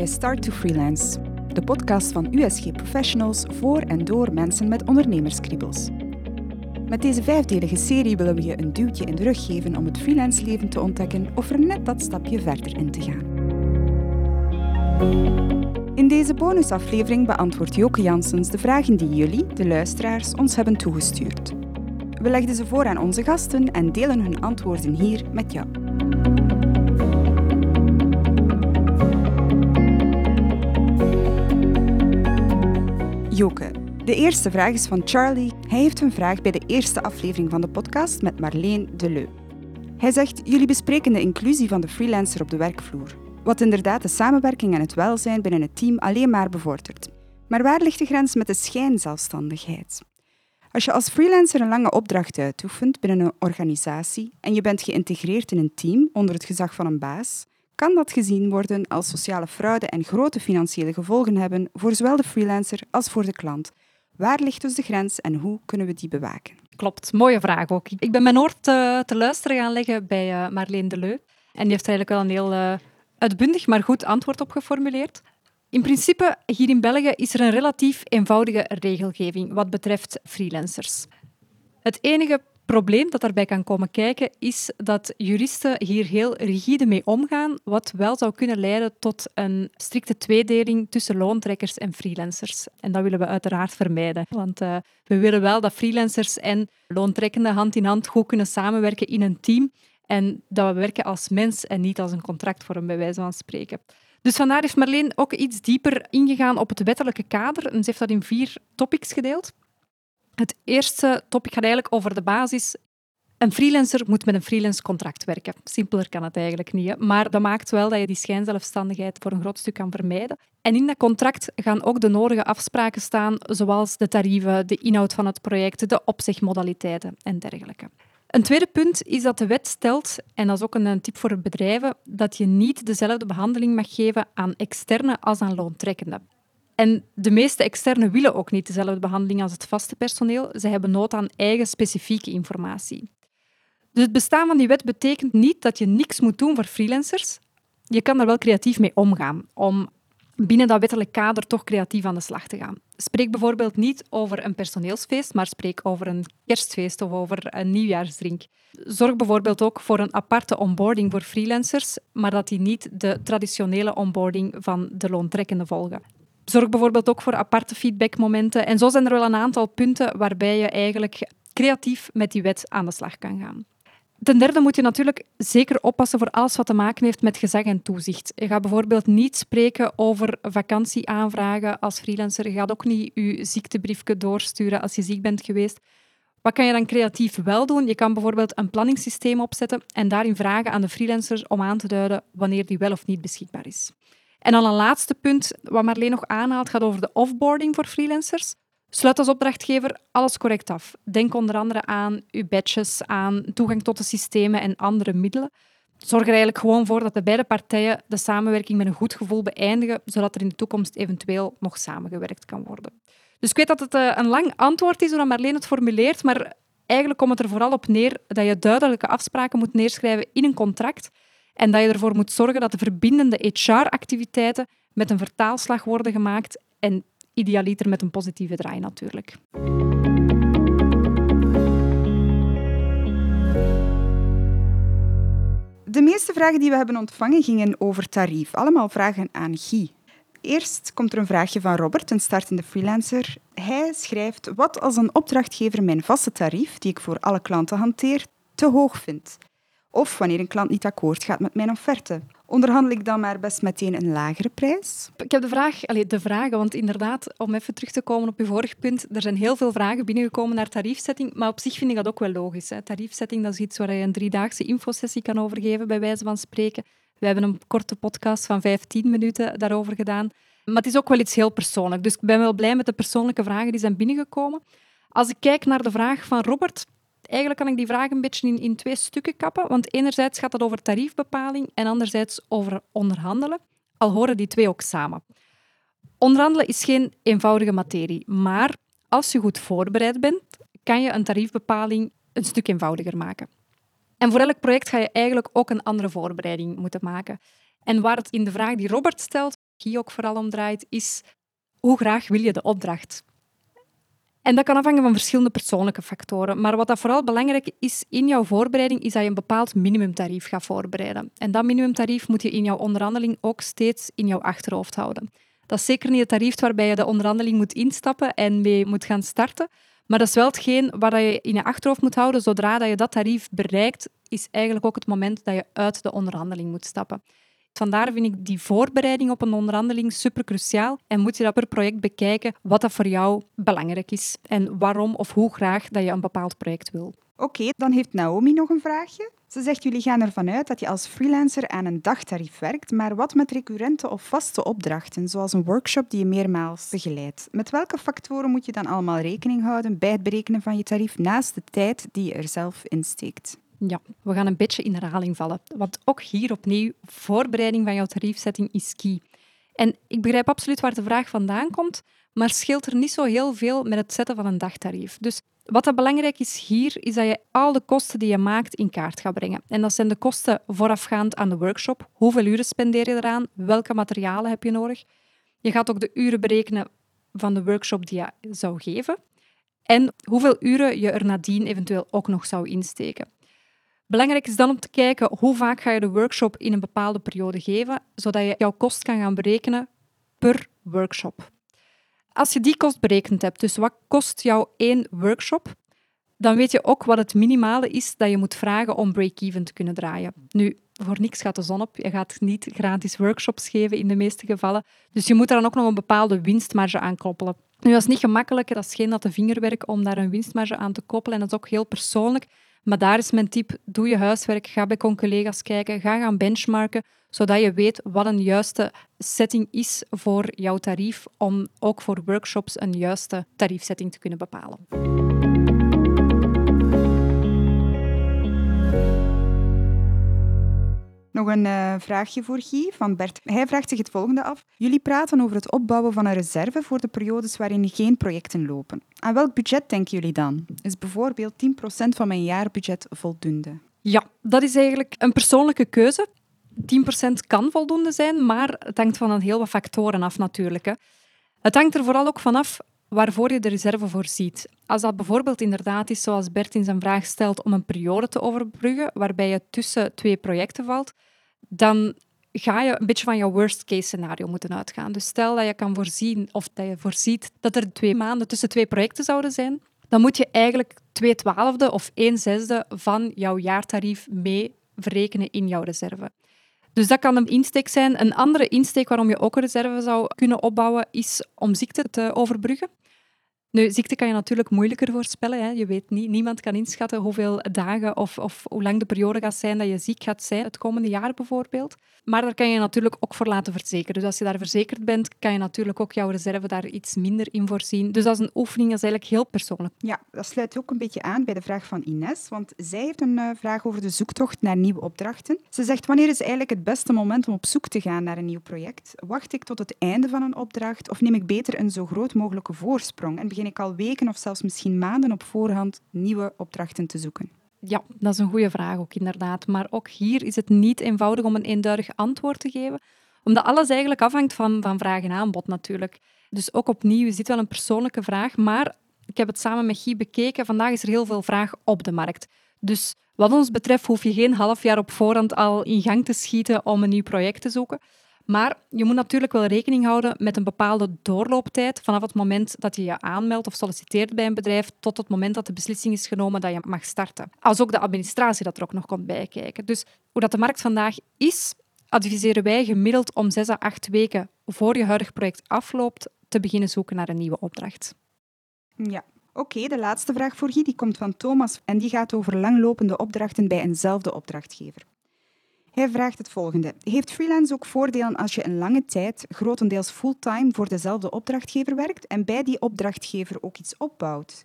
bij Start to Freelance, de podcast van USG Professionals voor en door mensen met ondernemerskriebels. Met deze vijfdelige serie willen we je een duwtje in de rug geven om het freelance leven te ontdekken of er net dat stapje verder in te gaan. In deze bonusaflevering beantwoordt Joke Janssens de vragen die jullie, de luisteraars, ons hebben toegestuurd. We legden ze voor aan onze gasten en delen hun antwoorden hier met jou. De eerste vraag is van Charlie. Hij heeft een vraag bij de eerste aflevering van de podcast met Marleen Deleu. Hij zegt: Jullie bespreken de inclusie van de freelancer op de werkvloer, wat inderdaad de samenwerking en het welzijn binnen het team alleen maar bevordert. Maar waar ligt de grens met de schijnzelfstandigheid? Als je als freelancer een lange opdracht uitoefent binnen een organisatie en je bent geïntegreerd in een team onder het gezag van een baas, kan dat gezien worden als sociale fraude en grote financiële gevolgen hebben voor zowel de freelancer als voor de klant. Waar ligt dus de grens en hoe kunnen we die bewaken? Klopt, mooie vraag ook. Ik ben mijn oor te, te luisteren gaan leggen bij uh, Marleen Deleu. En die heeft eigenlijk wel een heel uh, uitbundig, maar goed antwoord op geformuleerd. In principe, hier in België is er een relatief eenvoudige regelgeving wat betreft freelancers. Het enige probleem dat daarbij kan komen kijken is dat juristen hier heel rigide mee omgaan, wat wel zou kunnen leiden tot een strikte tweedeling tussen loontrekkers en freelancers. En dat willen we uiteraard vermijden, want uh, we willen wel dat freelancers en loontrekkenden hand in hand goed kunnen samenwerken in een team en dat we werken als mens en niet als een contractvorm, bij wijze van spreken. Dus vandaar is Marleen ook iets dieper ingegaan op het wettelijke kader en ze heeft dat in vier topics gedeeld. Het eerste topic gaat eigenlijk over de basis. Een freelancer moet met een freelance contract werken. Simpeler kan het eigenlijk niet. Maar dat maakt wel dat je die schijnzelfstandigheid voor een groot stuk kan vermijden. En in dat contract gaan ook de nodige afspraken staan, zoals de tarieven, de inhoud van het project, de opzegmodaliteiten en dergelijke. Een tweede punt is dat de wet stelt, en dat is ook een tip voor bedrijven, dat je niet dezelfde behandeling mag geven aan externe als aan loontrekkenden. En de meeste externen willen ook niet dezelfde behandeling als het vaste personeel. Ze hebben nood aan eigen specifieke informatie. Dus het bestaan van die wet betekent niet dat je niks moet doen voor freelancers. Je kan er wel creatief mee omgaan om binnen dat wettelijk kader toch creatief aan de slag te gaan. Spreek bijvoorbeeld niet over een personeelsfeest, maar spreek over een kerstfeest of over een nieuwjaarsdrink. Zorg bijvoorbeeld ook voor een aparte onboarding voor freelancers, maar dat die niet de traditionele onboarding van de loontrekkende volgen. Zorg bijvoorbeeld ook voor aparte feedbackmomenten. En zo zijn er wel een aantal punten waarbij je eigenlijk creatief met die wet aan de slag kan gaan. Ten derde moet je natuurlijk zeker oppassen voor alles wat te maken heeft met gezag en toezicht. Je gaat bijvoorbeeld niet spreken over vakantieaanvragen als freelancer. Je gaat ook niet je ziektebriefje doorsturen als je ziek bent geweest. Wat kan je dan creatief wel doen? Je kan bijvoorbeeld een planningssysteem opzetten en daarin vragen aan de freelancer om aan te duiden wanneer die wel of niet beschikbaar is. En dan een laatste punt, wat Marleen nog aanhaalt, gaat over de offboarding voor freelancers. Sluit als opdrachtgever alles correct af. Denk onder andere aan uw badges, aan toegang tot de systemen en andere middelen. Zorg er eigenlijk gewoon voor dat de beide partijen de samenwerking met een goed gevoel beëindigen, zodat er in de toekomst eventueel nog samengewerkt kan worden. Dus ik weet dat het eh, een lang antwoord is hoe Marleen het formuleert, maar eigenlijk komt het er vooral op neer dat je duidelijke afspraken moet neerschrijven in een contract en dat je ervoor moet zorgen dat de verbindende HR-activiteiten met een vertaalslag worden gemaakt en idealiter met een positieve draai natuurlijk. De meeste vragen die we hebben ontvangen gingen over tarief. Allemaal vragen aan Guy. Eerst komt er een vraagje van Robert, een startende freelancer. Hij schrijft: Wat als een opdrachtgever mijn vaste tarief, die ik voor alle klanten hanteer, te hoog vindt? Of wanneer een klant niet akkoord gaat met mijn offerte. Onderhandel ik dan maar best meteen een lagere prijs? Ik heb de vraag, de vragen, want inderdaad, om even terug te komen op je vorige punt, er zijn heel veel vragen binnengekomen naar tariefzetting, maar op zich vind ik dat ook wel logisch. Hè. Tariefzetting dat is iets waar je een driedaagse infosessie kan overgeven, bij wijze van spreken. We hebben een korte podcast van 15 minuten daarover gedaan. Maar het is ook wel iets heel persoonlijk. Dus ik ben wel blij met de persoonlijke vragen die zijn binnengekomen. Als ik kijk naar de vraag van Robert, eigenlijk kan ik die vraag een beetje in, in twee stukken kappen. Want enerzijds gaat het over tariefbepaling en anderzijds over onderhandelen. Al horen die twee ook samen. Onderhandelen is geen eenvoudige materie, maar als je goed voorbereid bent, kan je een tariefbepaling een stuk eenvoudiger maken. En voor elk project ga je eigenlijk ook een andere voorbereiding moeten maken. En waar het in de vraag die Robert stelt hier ook vooral om draait, is hoe graag wil je de opdracht? En dat kan afhangen van verschillende persoonlijke factoren. Maar wat dat vooral belangrijk is in jouw voorbereiding, is dat je een bepaald minimumtarief gaat voorbereiden. En dat minimumtarief moet je in jouw onderhandeling ook steeds in jouw achterhoofd houden. Dat is zeker niet het tarief waarbij je de onderhandeling moet instappen en mee moet gaan starten. Maar dat is wel hetgeen waar je in je achterhoofd moet houden. Zodra dat je dat tarief bereikt, is eigenlijk ook het moment dat je uit de onderhandeling moet stappen. Vandaar vind ik die voorbereiding op een onderhandeling super cruciaal en moet je dat per project bekijken wat dat voor jou belangrijk is en waarom of hoe graag dat je een bepaald project wil. Oké, dan heeft Naomi nog een vraagje. Ze zegt, jullie gaan ervan uit dat je als freelancer aan een dagtarief werkt, maar wat met recurrente of vaste opdrachten, zoals een workshop die je meermaals begeleidt? Met welke factoren moet je dan allemaal rekening houden bij het berekenen van je tarief naast de tijd die je er zelf in steekt? Ja, we gaan een beetje in herhaling vallen. Want ook hier opnieuw, voorbereiding van jouw tariefzetting is key. En ik begrijp absoluut waar de vraag vandaan komt, maar scheelt er niet zo heel veel met het zetten van een dagtarief. Dus wat dat belangrijk is hier, is dat je al de kosten die je maakt in kaart gaat brengen. En dat zijn de kosten voorafgaand aan de workshop. Hoeveel uren spendeer je eraan? Welke materialen heb je nodig? Je gaat ook de uren berekenen van de workshop die je zou geven. En hoeveel uren je er nadien eventueel ook nog zou insteken. Belangrijk is dan om te kijken hoe vaak ga je de workshop in een bepaalde periode geven, zodat je jouw kost kan gaan berekenen per workshop. Als je die kost berekend hebt, dus wat kost jou één workshop, dan weet je ook wat het minimale is dat je moet vragen om break-even te kunnen draaien. Nu, voor niks gaat de zon op. Je gaat niet gratis workshops geven in de meeste gevallen. Dus je moet er dan ook nog een bepaalde winstmarge aan koppelen. Nu, dat is niet gemakkelijk. Dat is geen natte vingerwerk om daar een winstmarge aan te koppelen. En dat is ook heel persoonlijk. Maar daar is mijn tip, doe je huiswerk, ga bij collega's kijken, ga gaan benchmarken, zodat je weet wat een juiste setting is voor jouw tarief, om ook voor workshops een juiste tariefsetting te kunnen bepalen. Nog een uh, vraagje voor Guy van Bert. Hij vraagt zich het volgende af. Jullie praten over het opbouwen van een reserve voor de periodes waarin geen projecten lopen. Aan welk budget denken jullie dan? Is bijvoorbeeld 10% van mijn jaarbudget voldoende? Ja, dat is eigenlijk een persoonlijke keuze. 10% kan voldoende zijn, maar het hangt van een heel wat factoren af natuurlijk. Hè. Het hangt er vooral ook vanaf waarvoor je de reserve voorziet. Als dat bijvoorbeeld inderdaad is, zoals Bert in zijn vraag stelt, om een periode te overbruggen, waarbij je tussen twee projecten valt, dan ga je een beetje van jouw worst case scenario moeten uitgaan. Dus stel dat je kan voorzien, of dat je voorziet dat er twee maanden tussen twee projecten zouden zijn, dan moet je eigenlijk twee twaalfde of een zesde van jouw jaartarief mee verrekenen in jouw reserve. Dus dat kan een insteek zijn. Een andere insteek waarom je ook een reserve zou kunnen opbouwen, is om ziekte te overbruggen. Nu, ziekte kan je natuurlijk moeilijker voorspellen. Hè. Je weet niet, niemand kan inschatten hoeveel dagen of, of hoe lang de periode gaat zijn dat je ziek gaat zijn, het komende jaar bijvoorbeeld. Maar daar kan je natuurlijk ook voor laten verzekeren. Dus als je daar verzekerd bent, kan je natuurlijk ook jouw reserve daar iets minder in voorzien. Dus dat is een oefening, dat is eigenlijk heel persoonlijk. Ja, dat sluit ook een beetje aan bij de vraag van Ines, want zij heeft een uh, vraag over de zoektocht naar nieuwe opdrachten. Ze zegt, wanneer is eigenlijk het beste moment om op zoek te gaan naar een nieuw project? Wacht ik tot het einde van een opdracht of neem ik beter een zo groot mogelijke voorsprong en ik al weken of zelfs misschien maanden op voorhand nieuwe opdrachten te zoeken? Ja, dat is een goede vraag ook inderdaad. Maar ook hier is het niet eenvoudig om een eenduidig antwoord te geven, omdat alles eigenlijk afhangt van, van vraag en aanbod natuurlijk. Dus ook opnieuw, je ziet wel een persoonlijke vraag, maar ik heb het samen met Guy bekeken. Vandaag is er heel veel vraag op de markt. Dus wat ons betreft hoef je geen half jaar op voorhand al in gang te schieten om een nieuw project te zoeken. Maar je moet natuurlijk wel rekening houden met een bepaalde doorlooptijd vanaf het moment dat je je aanmeldt of solliciteert bij een bedrijf tot het moment dat de beslissing is genomen dat je mag starten. Als ook de administratie dat er ook nog komt bijkijken. Dus hoe dat de markt vandaag is, adviseren wij gemiddeld om zes à acht weken voor je huidig project afloopt te beginnen zoeken naar een nieuwe opdracht. Ja, Oké, de laatste vraag voor Guy die komt van Thomas en die gaat over langlopende opdrachten bij eenzelfde opdrachtgever. Hij vraagt het volgende. Heeft freelance ook voordelen als je een lange tijd, grotendeels fulltime, voor dezelfde opdrachtgever werkt en bij die opdrachtgever ook iets opbouwt?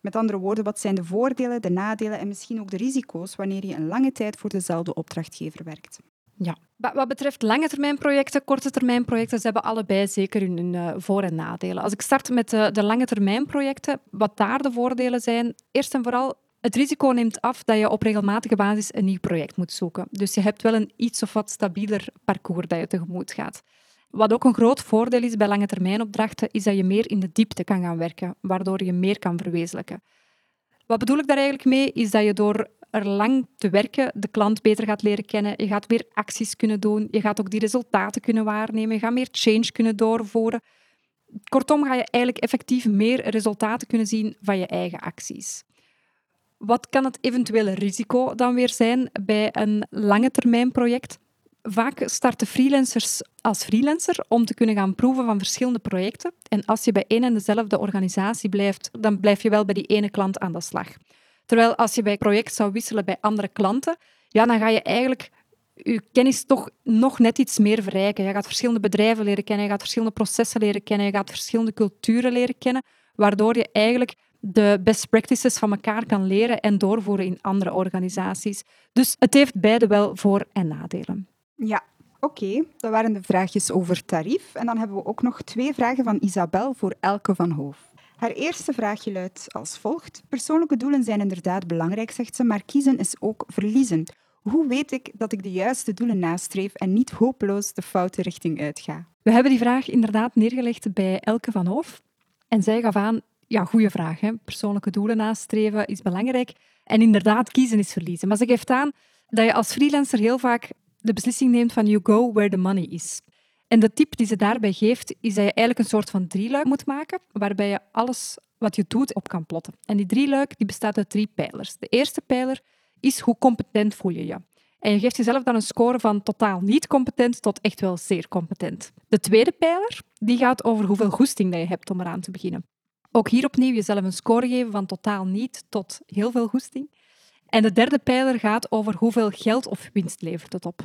Met andere woorden, wat zijn de voordelen, de nadelen en misschien ook de risico's wanneer je een lange tijd voor dezelfde opdrachtgever werkt? Ja, wat betreft lange termijn projecten, korte termijn projecten, ze hebben allebei zeker hun uh, voor- en nadelen. Als ik start met de, de lange termijn projecten, wat daar de voordelen zijn, eerst en vooral het risico neemt af dat je op regelmatige basis een nieuw project moet zoeken. Dus je hebt wel een iets of wat stabieler parcours dat je tegemoet gaat. Wat ook een groot voordeel is bij lange termijnopdrachten, is dat je meer in de diepte kan gaan werken, waardoor je meer kan verwezenlijken. Wat bedoel ik daar eigenlijk mee? Is dat je door er lang te werken de klant beter gaat leren kennen. Je gaat meer acties kunnen doen. Je gaat ook die resultaten kunnen waarnemen. Je gaat meer change kunnen doorvoeren. Kortom, ga je eigenlijk effectief meer resultaten kunnen zien van je eigen acties. Wat kan het eventuele risico dan weer zijn bij een lange termijn project? Vaak starten freelancers als freelancer om te kunnen gaan proeven van verschillende projecten. En als je bij één en dezelfde organisatie blijft, dan blijf je wel bij die ene klant aan de slag. Terwijl als je bij project zou wisselen bij andere klanten, ja, dan ga je eigenlijk je kennis toch nog net iets meer verrijken. Je gaat verschillende bedrijven leren kennen, je gaat verschillende processen leren kennen, je gaat verschillende culturen leren kennen, waardoor je eigenlijk de best practices van elkaar kan leren en doorvoeren in andere organisaties. Dus het heeft beide wel voor- en nadelen. Ja, oké. Dat waren de vraagjes over tarief. En dan hebben we ook nog twee vragen van Isabel voor Elke van Hoof. Haar eerste vraagje luidt als volgt. Persoonlijke doelen zijn inderdaad belangrijk, zegt ze, maar kiezen is ook verliezen. Hoe weet ik dat ik de juiste doelen nastreef en niet hopeloos de foute richting uitga? We hebben die vraag inderdaad neergelegd bij Elke van Hoof. En zij gaf aan, ja, goede vraag. Hè? Persoonlijke doelen nastreven is belangrijk. En inderdaad, kiezen is verliezen. Maar ze geeft aan dat je als freelancer heel vaak de beslissing neemt van you go where the money is. En de tip die ze daarbij geeft, is dat je eigenlijk een soort van drieluik moet maken, waarbij je alles wat je doet op kan plotten. En die drieluik die bestaat uit drie pijlers. De eerste pijler is hoe competent voel je je. En je geeft jezelf dan een score van totaal niet competent tot echt wel zeer competent. De tweede pijler die gaat over hoeveel goesting dat je hebt om eraan te beginnen. Ook hier opnieuw jezelf een score geven van totaal niet tot heel veel goesting. En de derde pijler gaat over hoeveel geld of winst levert het op.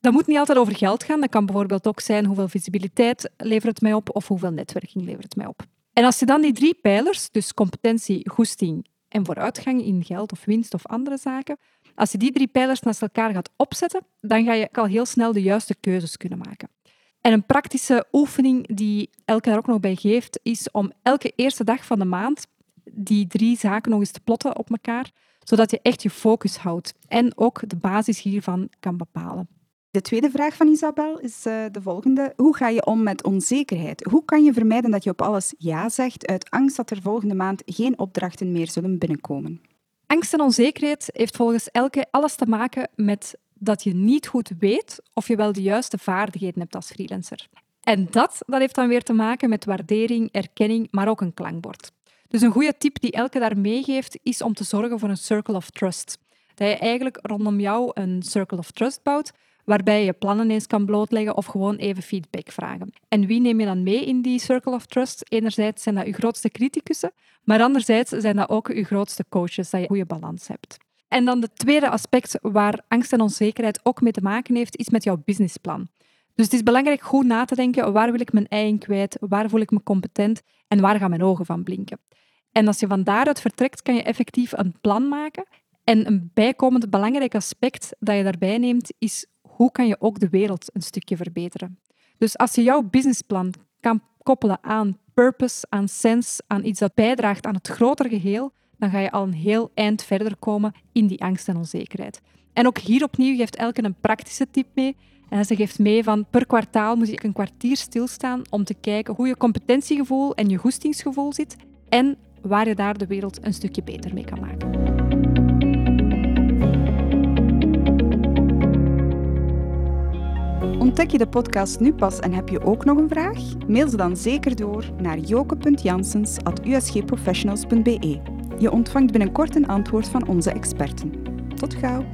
Dat moet niet altijd over geld gaan. Dat kan bijvoorbeeld ook zijn hoeveel visibiliteit levert het mij op of hoeveel netwerking levert het mij op. En als je dan die drie pijlers, dus competentie, goesting en vooruitgang in geld of winst of andere zaken, als je die drie pijlers naast elkaar gaat opzetten, dan ga je al heel snel de juiste keuzes kunnen maken. En een praktische oefening die Elke daar ook nog bij geeft, is om elke eerste dag van de maand die drie zaken nog eens te plotten op elkaar, zodat je echt je focus houdt en ook de basis hiervan kan bepalen. De tweede vraag van Isabel is uh, de volgende. Hoe ga je om met onzekerheid? Hoe kan je vermijden dat je op alles ja zegt uit angst dat er volgende maand geen opdrachten meer zullen binnenkomen? Angst en onzekerheid heeft volgens Elke alles te maken met dat je niet goed weet of je wel de juiste vaardigheden hebt als freelancer. En dat, dat heeft dan weer te maken met waardering, erkenning, maar ook een klankbord. Dus een goede tip die Elke daar meegeeft, is om te zorgen voor een circle of trust. Dat je eigenlijk rondom jou een circle of trust bouwt, waarbij je plannen eens kan blootleggen of gewoon even feedback vragen. En wie neem je dan mee in die circle of trust? Enerzijds zijn dat je grootste criticussen, maar anderzijds zijn dat ook je grootste coaches, dat je een goede balans hebt. En dan de tweede aspect waar angst en onzekerheid ook mee te maken heeft, is met jouw businessplan. Dus het is belangrijk goed na te denken, waar wil ik mijn ei kwijt, waar voel ik me competent en waar gaan mijn ogen van blinken. En als je van daaruit vertrekt, kan je effectief een plan maken. En een bijkomend belangrijk aspect dat je daarbij neemt, is hoe kan je ook de wereld een stukje verbeteren. Dus als je jouw businessplan kan koppelen aan purpose, aan sense, aan iets dat bijdraagt aan het grotere geheel, dan ga je al een heel eind verder komen in die angst en onzekerheid. En ook hier opnieuw geeft Elke een praktische tip mee. En ze geeft mee van per kwartaal moet je een kwartier stilstaan om te kijken hoe je competentiegevoel en je goestingsgevoel zit en waar je daar de wereld een stukje beter mee kan maken. Ontdek je de podcast nu pas en heb je ook nog een vraag? Mail ze dan zeker door naar joke.janssens.usgprofessionals.be. Je ontvangt binnenkort een antwoord van onze experten. Tot gauw!